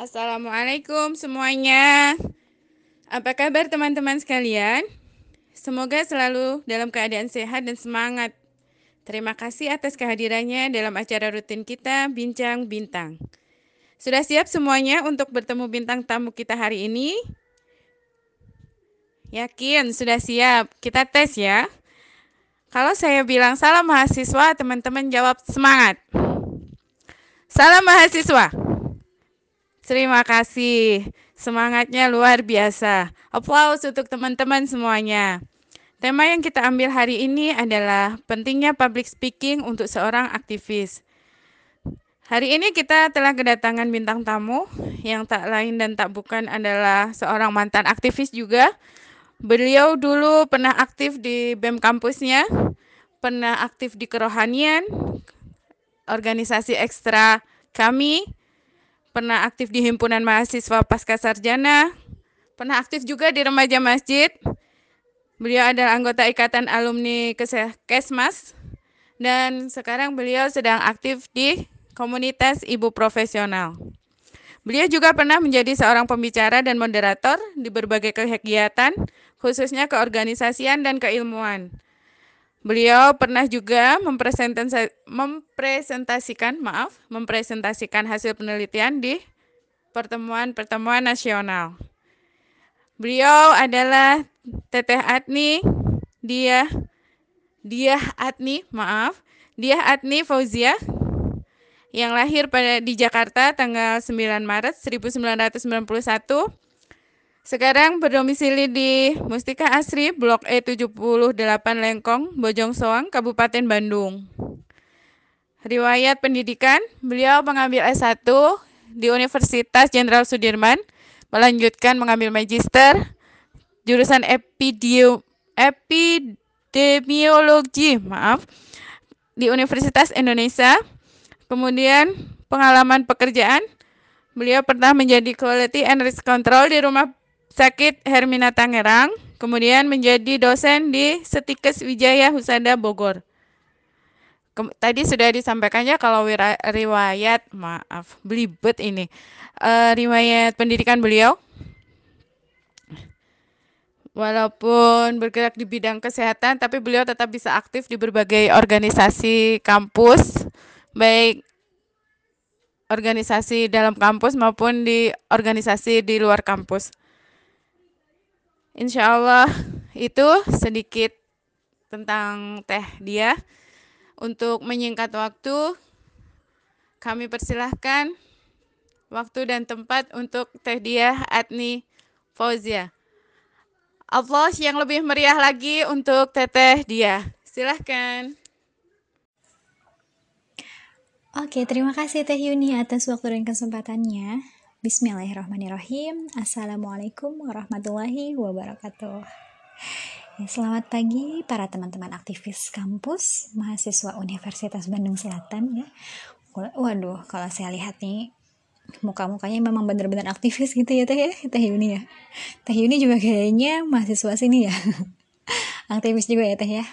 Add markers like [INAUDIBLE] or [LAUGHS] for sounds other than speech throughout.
Assalamualaikum semuanya. Apa kabar teman-teman sekalian? Semoga selalu dalam keadaan sehat dan semangat. Terima kasih atas kehadirannya dalam acara rutin kita Bincang Bintang. Sudah siap semuanya untuk bertemu bintang tamu kita hari ini? Yakin sudah siap? Kita tes ya. Kalau saya bilang salam mahasiswa, teman-teman jawab semangat. Salam mahasiswa. Terima kasih. Semangatnya luar biasa. Aplaus untuk teman-teman semuanya. Tema yang kita ambil hari ini adalah pentingnya public speaking untuk seorang aktivis. Hari ini kita telah kedatangan bintang tamu yang tak lain dan tak bukan adalah seorang mantan aktivis juga, Beliau dulu pernah aktif di BEM kampusnya, pernah aktif di kerohanian, organisasi ekstra kami, pernah aktif di himpunan mahasiswa pasca sarjana, pernah aktif juga di remaja masjid. Beliau adalah anggota ikatan alumni Kesmas dan sekarang beliau sedang aktif di komunitas ibu profesional. Beliau juga pernah menjadi seorang pembicara dan moderator di berbagai kegiatan, khususnya keorganisasian dan keilmuan. Beliau pernah juga mempresentasikan, maaf, mempresentasikan hasil penelitian di pertemuan-pertemuan nasional. Beliau adalah Teteh Atni, dia dia Atni, maaf, dia Atni Fauzia yang lahir pada di Jakarta tanggal 9 Maret 1991. Sekarang berdomisili di Mustika Asri, Blok E78 Lengkong, Bojong Soang, Kabupaten Bandung. Riwayat pendidikan, beliau mengambil S1 di Universitas Jenderal Sudirman, melanjutkan mengambil magister jurusan epidemiologi, maaf, di Universitas Indonesia Kemudian pengalaman pekerjaan, beliau pernah menjadi quality and risk control di rumah sakit Hermina Tangerang, kemudian menjadi dosen di Setikes Wijaya Husada Bogor. Tadi sudah disampaikannya kalau riwayat, maaf, belibet ini, uh, riwayat pendidikan beliau. Walaupun bergerak di bidang kesehatan, tapi beliau tetap bisa aktif di berbagai organisasi kampus, baik organisasi dalam kampus maupun di organisasi di luar kampus. Insya Allah itu sedikit tentang teh dia. Untuk menyingkat waktu, kami persilahkan waktu dan tempat untuk teh dia Adni Fauzia. Allah yang lebih meriah lagi untuk teteh dia. Silahkan. Oke, terima kasih Teh Yuni atas waktu dan kesempatannya. Bismillahirrahmanirrahim. Assalamualaikum warahmatullahi wabarakatuh. Ya, selamat pagi para teman-teman aktivis kampus, mahasiswa Universitas Bandung Selatan ya. Waduh, kalau saya lihat nih muka-mukanya memang benar-benar aktivis gitu ya Teh ya, Teh Yuni ya. Teh Yuni juga kayaknya mahasiswa sini ya. [LAUGHS] aktivis juga ya Teh ya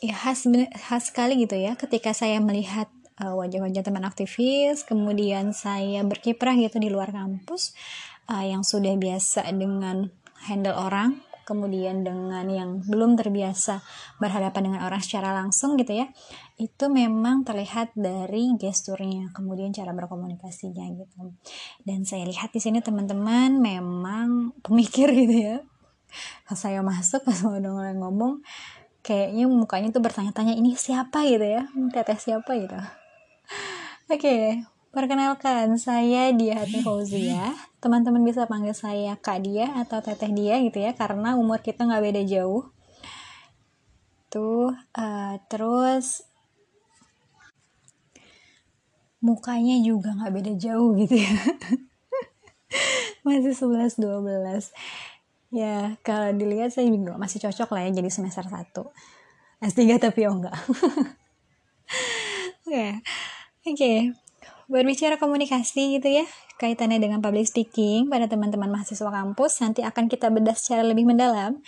ya khas khas sekali gitu ya ketika saya melihat wajah-wajah teman aktivis kemudian saya berkiprah gitu di luar kampus uh, yang sudah biasa dengan handle orang kemudian dengan yang belum terbiasa berhadapan dengan orang secara langsung gitu ya itu memang terlihat dari gesturnya kemudian cara berkomunikasinya gitu. Dan saya lihat di sini teman-teman memang pemikir [LAUGHS] gitu ya. Pas saya masuk pas mau ngomong kayaknya mukanya tuh bertanya-tanya ini siapa? gitu ya. Teteh siapa? gitu oke okay, perkenalkan saya Dia Hati Fauzia teman-teman bisa panggil saya Kak Dia atau Teteh Dia gitu ya karena umur kita nggak beda jauh. Tuh uh, terus mukanya juga nggak beda jauh gitu ya. [LAUGHS] Masih 11 12 ya kalau dilihat saya juga masih cocok lah ya jadi semester 1 S3 tapi oh enggak. [LAUGHS] Oke oke okay. berbicara komunikasi gitu ya kaitannya dengan public speaking pada teman-teman mahasiswa kampus nanti akan kita bedah secara lebih mendalam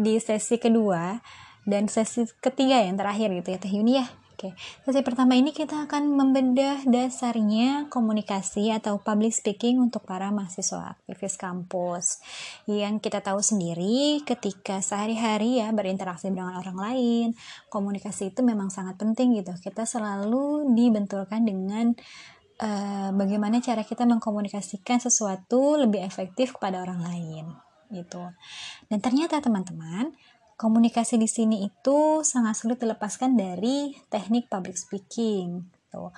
di sesi kedua dan sesi ketiga yang terakhir gitu ya Teh Yuni ya Oke, sesi pertama ini kita akan membedah dasarnya komunikasi atau public speaking untuk para mahasiswa aktivis kampus. Yang kita tahu sendiri ketika sehari-hari ya berinteraksi dengan orang lain, komunikasi itu memang sangat penting gitu. Kita selalu dibenturkan dengan uh, bagaimana cara kita mengkomunikasikan sesuatu lebih efektif kepada orang lain gitu. Dan ternyata teman-teman, komunikasi di sini itu sangat sulit dilepaskan dari teknik public speaking. Tuh.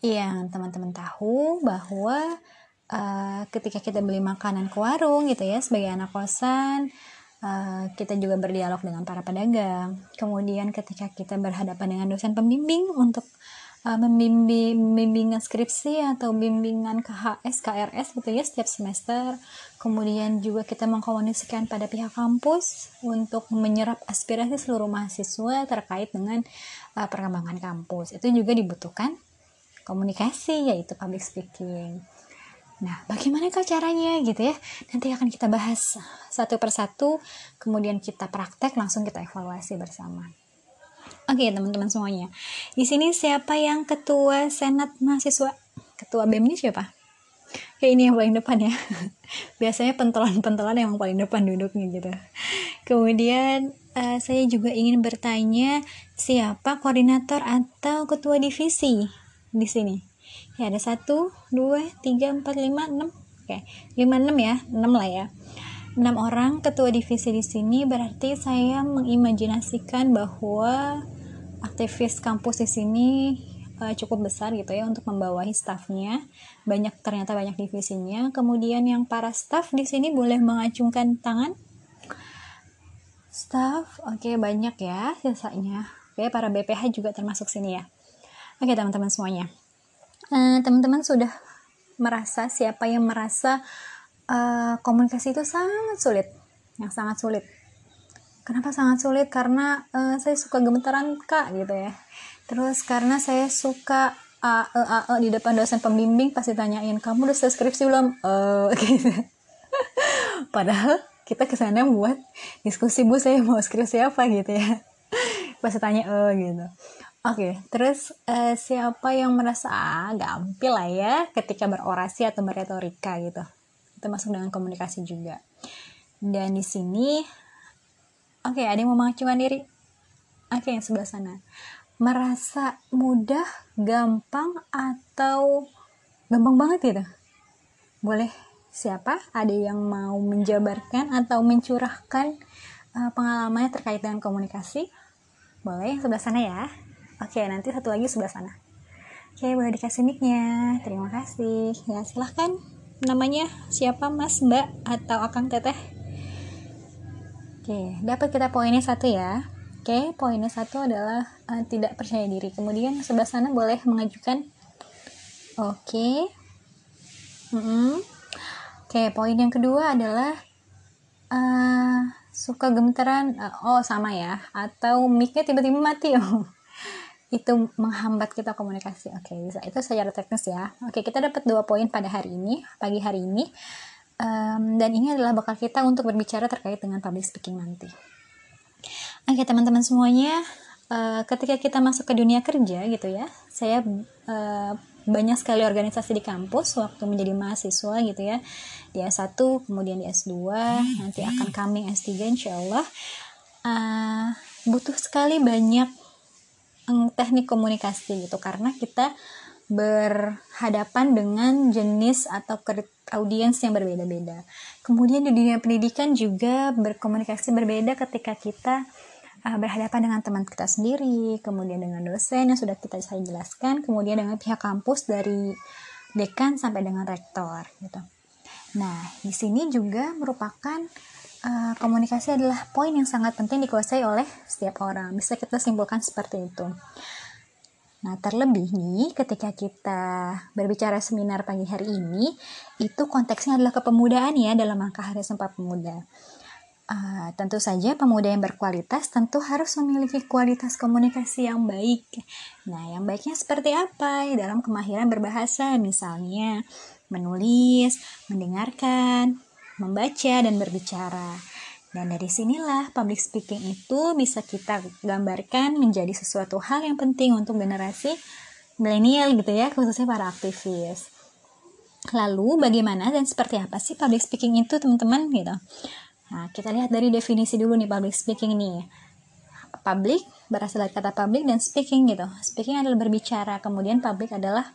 Yang teman-teman tahu bahwa uh, ketika kita beli makanan ke warung gitu ya sebagai anak kosan, uh, kita juga berdialog dengan para pedagang. Kemudian ketika kita berhadapan dengan dosen pembimbing untuk uh, membimbing bimbingan skripsi atau bimbingan KHS, KRS gitu ya setiap semester. Kemudian juga kita mengkomunikasikan pada pihak kampus untuk menyerap aspirasi seluruh mahasiswa terkait dengan uh, perkembangan kampus. Itu juga dibutuhkan komunikasi yaitu public speaking. Nah, bagaimana caranya gitu ya? Nanti akan kita bahas satu persatu, kemudian kita praktek, langsung kita evaluasi bersama. Oke, teman-teman semuanya. Di sini siapa yang ketua Senat Mahasiswa? Ketua BEM ini siapa? Kayak ini yang paling depan ya. [LAUGHS] Biasanya pentolan-pentolan yang paling depan duduknya gitu. Kemudian uh, saya juga ingin bertanya siapa koordinator atau ketua divisi di sini. Ya ada satu, dua, tiga, empat, lima, enam. Oke, lima enam ya, enam lah ya enam orang ketua divisi di sini berarti saya mengimajinasikan bahwa aktivis kampus di sini uh, cukup besar gitu ya untuk membawahi staffnya. Banyak ternyata banyak divisinya. Kemudian yang para staff di sini boleh mengacungkan tangan? Staff oke okay, banyak ya sisanya. Oke okay, para BPH juga termasuk sini ya. Oke okay, teman-teman semuanya. Teman eh, teman-teman sudah merasa siapa yang merasa uh, komunikasi itu sangat sulit yang sangat sulit Kenapa sangat sulit? Karena uh, saya suka gemetaran kak gitu ya. Terus karena saya suka a e a e di depan dosen pembimbing pasti tanyain kamu udah skripsi belum? Uh, [LAUGHS] gitu. Padahal kita ke sana buat diskusi bu saya mau skripsi apa gitu ya. Pasti tanya eh gitu. Oke, okay, terus uh, siapa yang merasa ah, gampil lah ya ketika berorasi atau berretorika gitu. Itu masuk dengan komunikasi juga. Dan di sini Oke, okay, ada yang mau mengacukan diri? Oke, okay, yang sebelah sana. Merasa mudah, gampang, atau gampang banget gitu? Boleh siapa? Ada yang mau menjabarkan atau mencurahkan uh, pengalamannya terkait dengan komunikasi? Boleh yang sebelah sana ya. Oke, okay, nanti satu lagi sebelah sana. Oke, boleh dikasih mic-nya. Terima kasih. Ya, silahkan. Namanya siapa mas, mbak, atau akang teteh? Oke, dapat kita poinnya satu ya. Oke, poinnya satu adalah uh, tidak percaya diri. Kemudian sebelah sana boleh mengajukan. Oke. Mm -hmm. Oke, poin yang kedua adalah uh, suka gemetaran. Uh, oh, sama ya. Atau mic-nya tiba-tiba mati. Oh. [LAUGHS] itu menghambat kita komunikasi. Oke, bisa. Itu secara teknis ya. Oke, kita dapat dua poin pada hari ini, pagi hari ini um, dan ini adalah bakal kita untuk berbicara terkait dengan public speaking nanti. Oke teman-teman semuanya, uh, ketika kita masuk ke dunia kerja gitu ya, saya uh, banyak sekali organisasi di kampus waktu menjadi mahasiswa gitu ya, di S1 kemudian di S2, nanti akan coming S3 insya Allah. Uh, butuh sekali banyak teknik komunikasi gitu karena kita berhadapan dengan jenis atau audiens yang berbeda-beda. Kemudian di dunia pendidikan juga berkomunikasi berbeda ketika kita uh, berhadapan dengan teman kita sendiri, kemudian dengan dosen yang sudah kita saya jelaskan, kemudian dengan pihak kampus dari dekan sampai dengan rektor gitu. Nah, di sini juga merupakan uh, komunikasi adalah poin yang sangat penting dikuasai oleh setiap orang. Bisa kita simpulkan seperti itu. Nah, terlebih nih ketika kita berbicara seminar pagi hari ini, itu konteksnya adalah kepemudaan ya dalam rangka Hari Sumpah Pemuda. Uh, tentu saja pemuda yang berkualitas tentu harus memiliki kualitas komunikasi yang baik. Nah, yang baiknya seperti apa? Dalam kemahiran berbahasa, misalnya menulis, mendengarkan, membaca, dan berbicara. Dan dari sinilah public speaking itu bisa kita gambarkan menjadi sesuatu hal yang penting untuk generasi milenial gitu ya, khususnya para aktivis. Lalu bagaimana dan seperti apa sih public speaking itu teman-teman gitu? Nah, kita lihat dari definisi dulu nih public speaking ini. Public berasal dari kata public dan speaking gitu. Speaking adalah berbicara, kemudian public adalah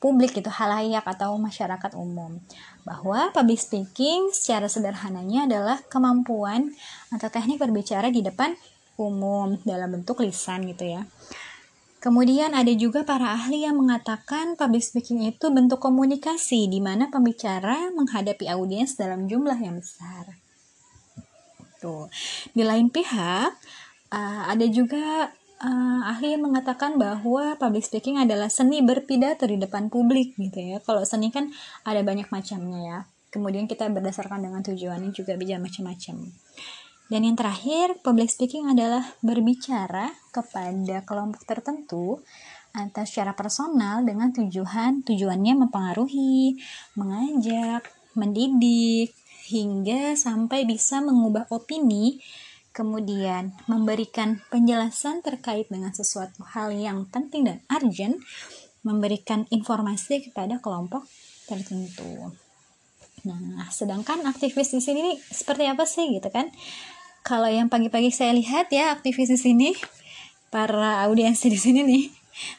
publik gitu, halayak atau masyarakat umum. Bahwa public speaking secara sederhananya adalah kemampuan atau teknik berbicara di depan umum dalam bentuk lisan gitu ya. Kemudian ada juga para ahli yang mengatakan public speaking itu bentuk komunikasi di mana pembicara menghadapi audiens dalam jumlah yang besar. Tuh. Di lain pihak, uh, ada juga uh, ahli mengatakan bahwa public speaking adalah seni berpidato di depan publik gitu ya. Kalau seni kan ada banyak macamnya ya. Kemudian kita berdasarkan dengan tujuannya juga bisa macam-macam. Dan yang terakhir, public speaking adalah berbicara kepada kelompok tertentu atau secara personal dengan tujuan tujuannya mempengaruhi, mengajak, mendidik hingga sampai bisa mengubah opini kemudian memberikan penjelasan terkait dengan sesuatu hal yang penting dan urgent, memberikan informasi kepada kelompok tertentu. Nah, sedangkan aktivis di sini nih seperti apa sih gitu kan? Kalau yang pagi-pagi saya lihat ya aktivis di sini, para audiens di sini nih,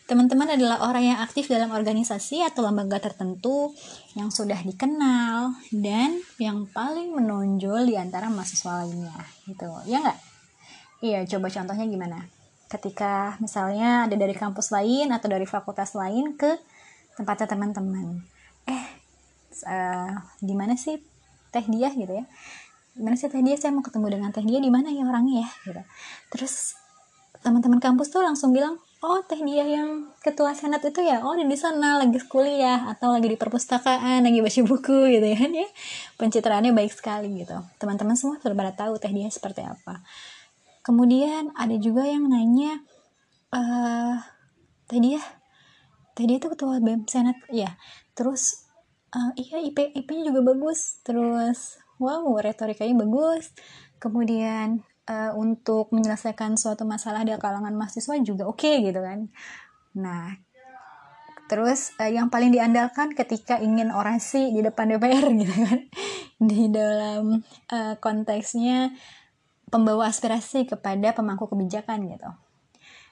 Teman-teman adalah orang yang aktif dalam organisasi atau lembaga tertentu yang sudah dikenal dan yang paling menonjol di antara mahasiswa lainnya gitu. Ya nggak? Iya, coba contohnya gimana? Ketika misalnya ada dari kampus lain atau dari fakultas lain ke tempatnya teman-teman. Eh, uh, sih teh dia gitu ya? Gimana sih teh dia? Saya mau ketemu dengan teh dia di mana ya orangnya ya? Gitu. Terus teman-teman kampus tuh langsung bilang, oh teh dia yang ketua senat itu ya? Oh di sana lagi kuliah atau lagi di perpustakaan lagi baca buku gitu ya. Ya pencitraannya baik sekali gitu. Teman-teman semua sudah pada tahu teh dia seperti apa. Kemudian ada juga yang nanya uh, teh dia teh dia itu ketua bem senat ya. Terus uh, iya ip ip-nya juga bagus. Terus wow retorikanya bagus. Kemudian uh, untuk menyelesaikan suatu masalah di kalangan mahasiswa juga oke okay, gitu kan. Nah terus uh, yang paling diandalkan ketika ingin orasi di depan DPR [LAUGHS] gitu kan. Di dalam uh, konteksnya pembawa aspirasi kepada pemangku kebijakan gitu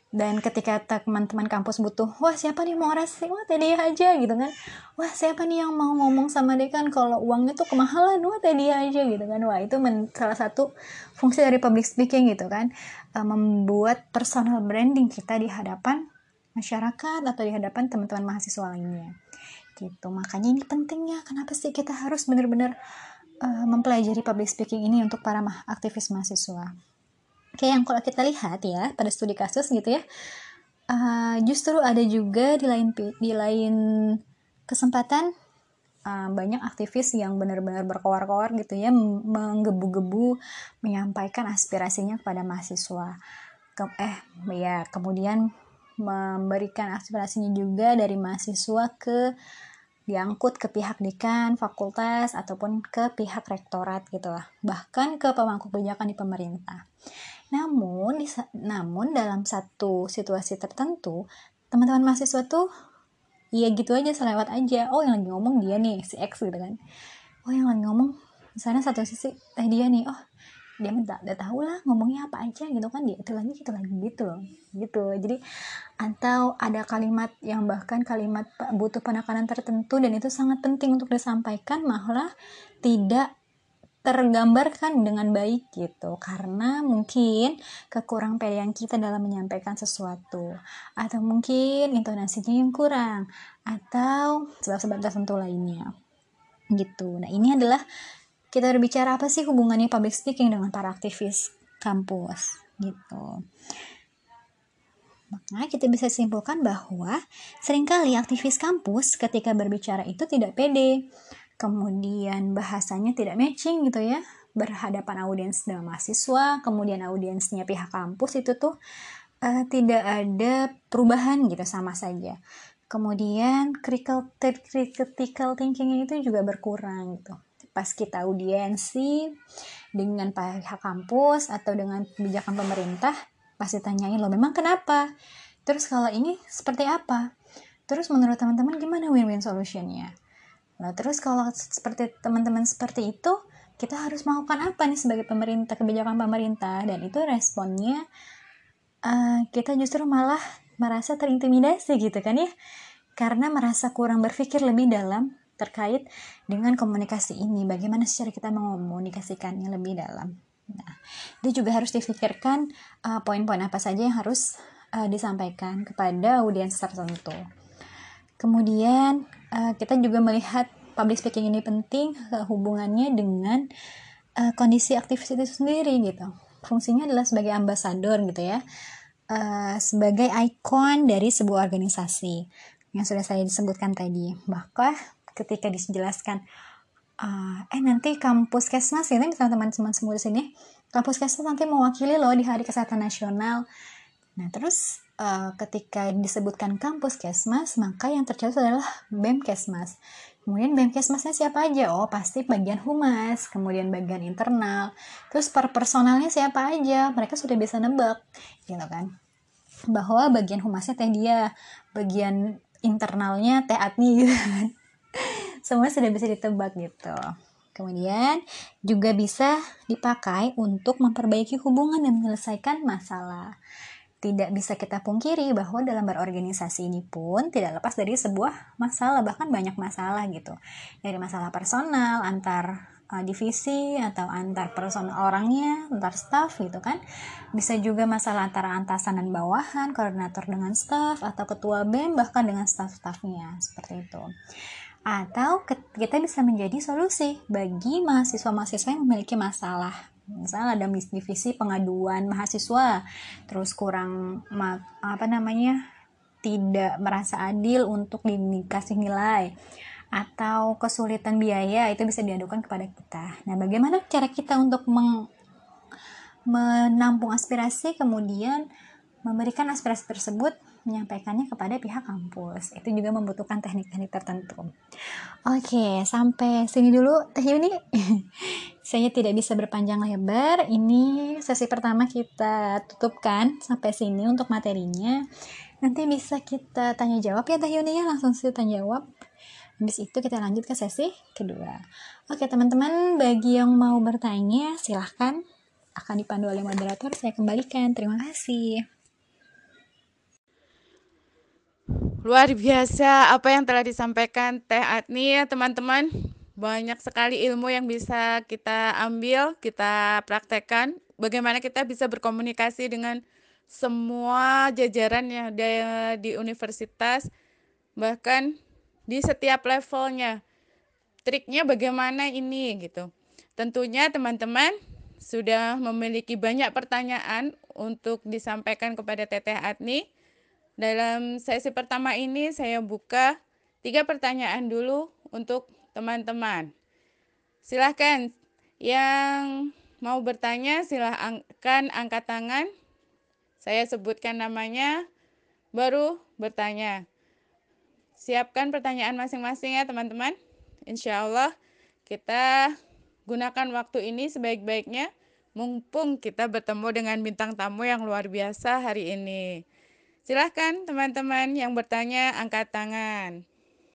dan ketika teman-teman kampus butuh wah siapa nih mau orasi wah tadi aja gitu kan. Wah siapa nih yang mau ngomong sama dekan kalau uangnya tuh kemahalan wah tadi aja gitu kan. Wah itu men salah satu fungsi dari public speaking gitu kan. E, membuat personal branding kita di hadapan masyarakat atau di hadapan teman-teman mahasiswa lainnya. Gitu. Makanya ini pentingnya kenapa sih kita harus benar-benar uh, mempelajari public speaking ini untuk para aktivis mahasiswa Kayak yang kalau kita lihat ya pada studi kasus gitu ya, uh, justru ada juga di lain di lain kesempatan uh, banyak aktivis yang benar-benar berkoar-koar gitu ya, menggebu-gebu menyampaikan aspirasinya kepada mahasiswa. Ke, eh ya kemudian memberikan aspirasinya juga dari mahasiswa ke diangkut ke pihak dekan, fakultas, ataupun ke pihak rektorat gitu lah. Bahkan ke pemangku kebijakan di pemerintah. Namun, namun dalam satu situasi tertentu, teman-teman mahasiswa tuh ya gitu aja selewat aja. Oh, yang lagi ngomong dia nih, si X gitu kan. Oh, yang lagi ngomong misalnya satu sisi eh dia nih oh dia minta udah tahu lah ngomongnya apa aja gitu kan dia itu lagi itu lagi gitu loh gitu jadi atau ada kalimat yang bahkan kalimat butuh penekanan tertentu dan itu sangat penting untuk disampaikan malah tidak tergambarkan dengan baik gitu. Karena mungkin kekurang pedean kita dalam menyampaikan sesuatu. Atau mungkin intonasinya yang kurang. Atau sebab-sebab tertentu lainnya. Gitu. Nah ini adalah kita berbicara apa sih hubungannya public speaking dengan para aktivis kampus? Gitu. Maka kita bisa simpulkan bahwa sering kali aktivis kampus ketika berbicara itu tidak pede kemudian bahasanya tidak matching gitu ya. Berhadapan audiens dengan mahasiswa kemudian audiensnya pihak kampus itu tuh uh, tidak ada perubahan gitu sama saja. Kemudian critical critical thinking itu juga berkurang gitu. Pas kita audiensi dengan pihak kampus atau dengan kebijakan pemerintah pasti tanyain lo memang kenapa? Terus kalau ini seperti apa? Terus menurut teman-teman gimana win-win solutionnya nah terus kalau seperti teman-teman seperti itu kita harus melakukan apa nih sebagai pemerintah kebijakan pemerintah? Dan itu responnya uh, kita justru malah merasa terintimidasi gitu kan ya? Karena merasa kurang berpikir lebih dalam terkait dengan komunikasi ini. Bagaimana secara kita mengomunikasikannya lebih dalam? Nah itu juga harus difikirkan uh, poin-poin apa saja yang harus uh, disampaikan kepada audiens tertentu kemudian uh, kita juga melihat public speaking ini penting uh, hubungannya dengan uh, kondisi aktivis itu sendiri gitu fungsinya adalah sebagai ambasador gitu ya uh, sebagai ikon dari sebuah organisasi yang sudah saya disebutkan tadi. Bahkan ketika dijelaskan uh, eh nanti kampus Kesmas ya teman-teman semua di sini kampus Kesmas nanti mewakili loh di Hari Kesehatan Nasional. Nah, terus uh, ketika disebutkan kampus Kesmas, maka yang tercatat adalah BEM Kesmas. Kemudian BEM Kesmasnya siapa aja? Oh, pasti bagian humas, kemudian bagian internal. Terus per personalnya siapa aja? Mereka sudah bisa nebak, gitu kan. Bahwa bagian humasnya teh dia, bagian internalnya teh Atni [LAUGHS] gitu kan. Semua sudah bisa ditebak gitu. Kemudian juga bisa dipakai untuk memperbaiki hubungan dan menyelesaikan masalah tidak bisa kita pungkiri bahwa dalam berorganisasi ini pun tidak lepas dari sebuah masalah bahkan banyak masalah gitu. Dari masalah personal antar uh, divisi atau antar personal orangnya antar staff gitu kan. Bisa juga masalah antara antasan dan bawahan koordinator dengan staff atau ketua bem bahkan dengan staff-staffnya. Seperti itu. Atau kita bisa menjadi solusi bagi mahasiswa-mahasiswa yang memiliki masalah misalnya ada divisi pengaduan mahasiswa terus kurang apa namanya tidak merasa adil untuk dikasih nilai atau kesulitan biaya itu bisa diadukan kepada kita. Nah, bagaimana cara kita untuk meng, menampung aspirasi kemudian memberikan aspirasi tersebut menyampaikannya kepada pihak kampus. Itu juga membutuhkan teknik-teknik tertentu. Oke, sampai sini dulu Teh Yuni. Saya tidak bisa berpanjang lebar. Ini sesi pertama kita tutupkan sampai sini untuk materinya. Nanti bisa kita tanya jawab ya Teh Yuni ya, langsung saja tanya jawab. Habis itu kita lanjut ke sesi kedua. Oke teman-teman, bagi yang mau bertanya silahkan akan dipandu oleh moderator. Saya kembalikan. Terima kasih. Luar biasa apa yang telah disampaikan Teh Atni ya teman-teman. Banyak sekali ilmu yang bisa kita ambil, kita praktekkan. Bagaimana kita bisa berkomunikasi dengan semua jajaran yang ada di universitas, bahkan di setiap levelnya. Triknya bagaimana ini gitu. Tentunya teman-teman sudah memiliki banyak pertanyaan untuk disampaikan kepada Teteh Atni dalam sesi pertama ini saya buka tiga pertanyaan dulu untuk teman-teman. Silahkan yang mau bertanya silahkan angkat tangan. Saya sebutkan namanya, baru bertanya. Siapkan pertanyaan masing-masing ya teman-teman. Insya Allah kita gunakan waktu ini sebaik-baiknya mumpung kita bertemu dengan bintang tamu yang luar biasa hari ini. Silahkan teman-teman yang bertanya angkat tangan.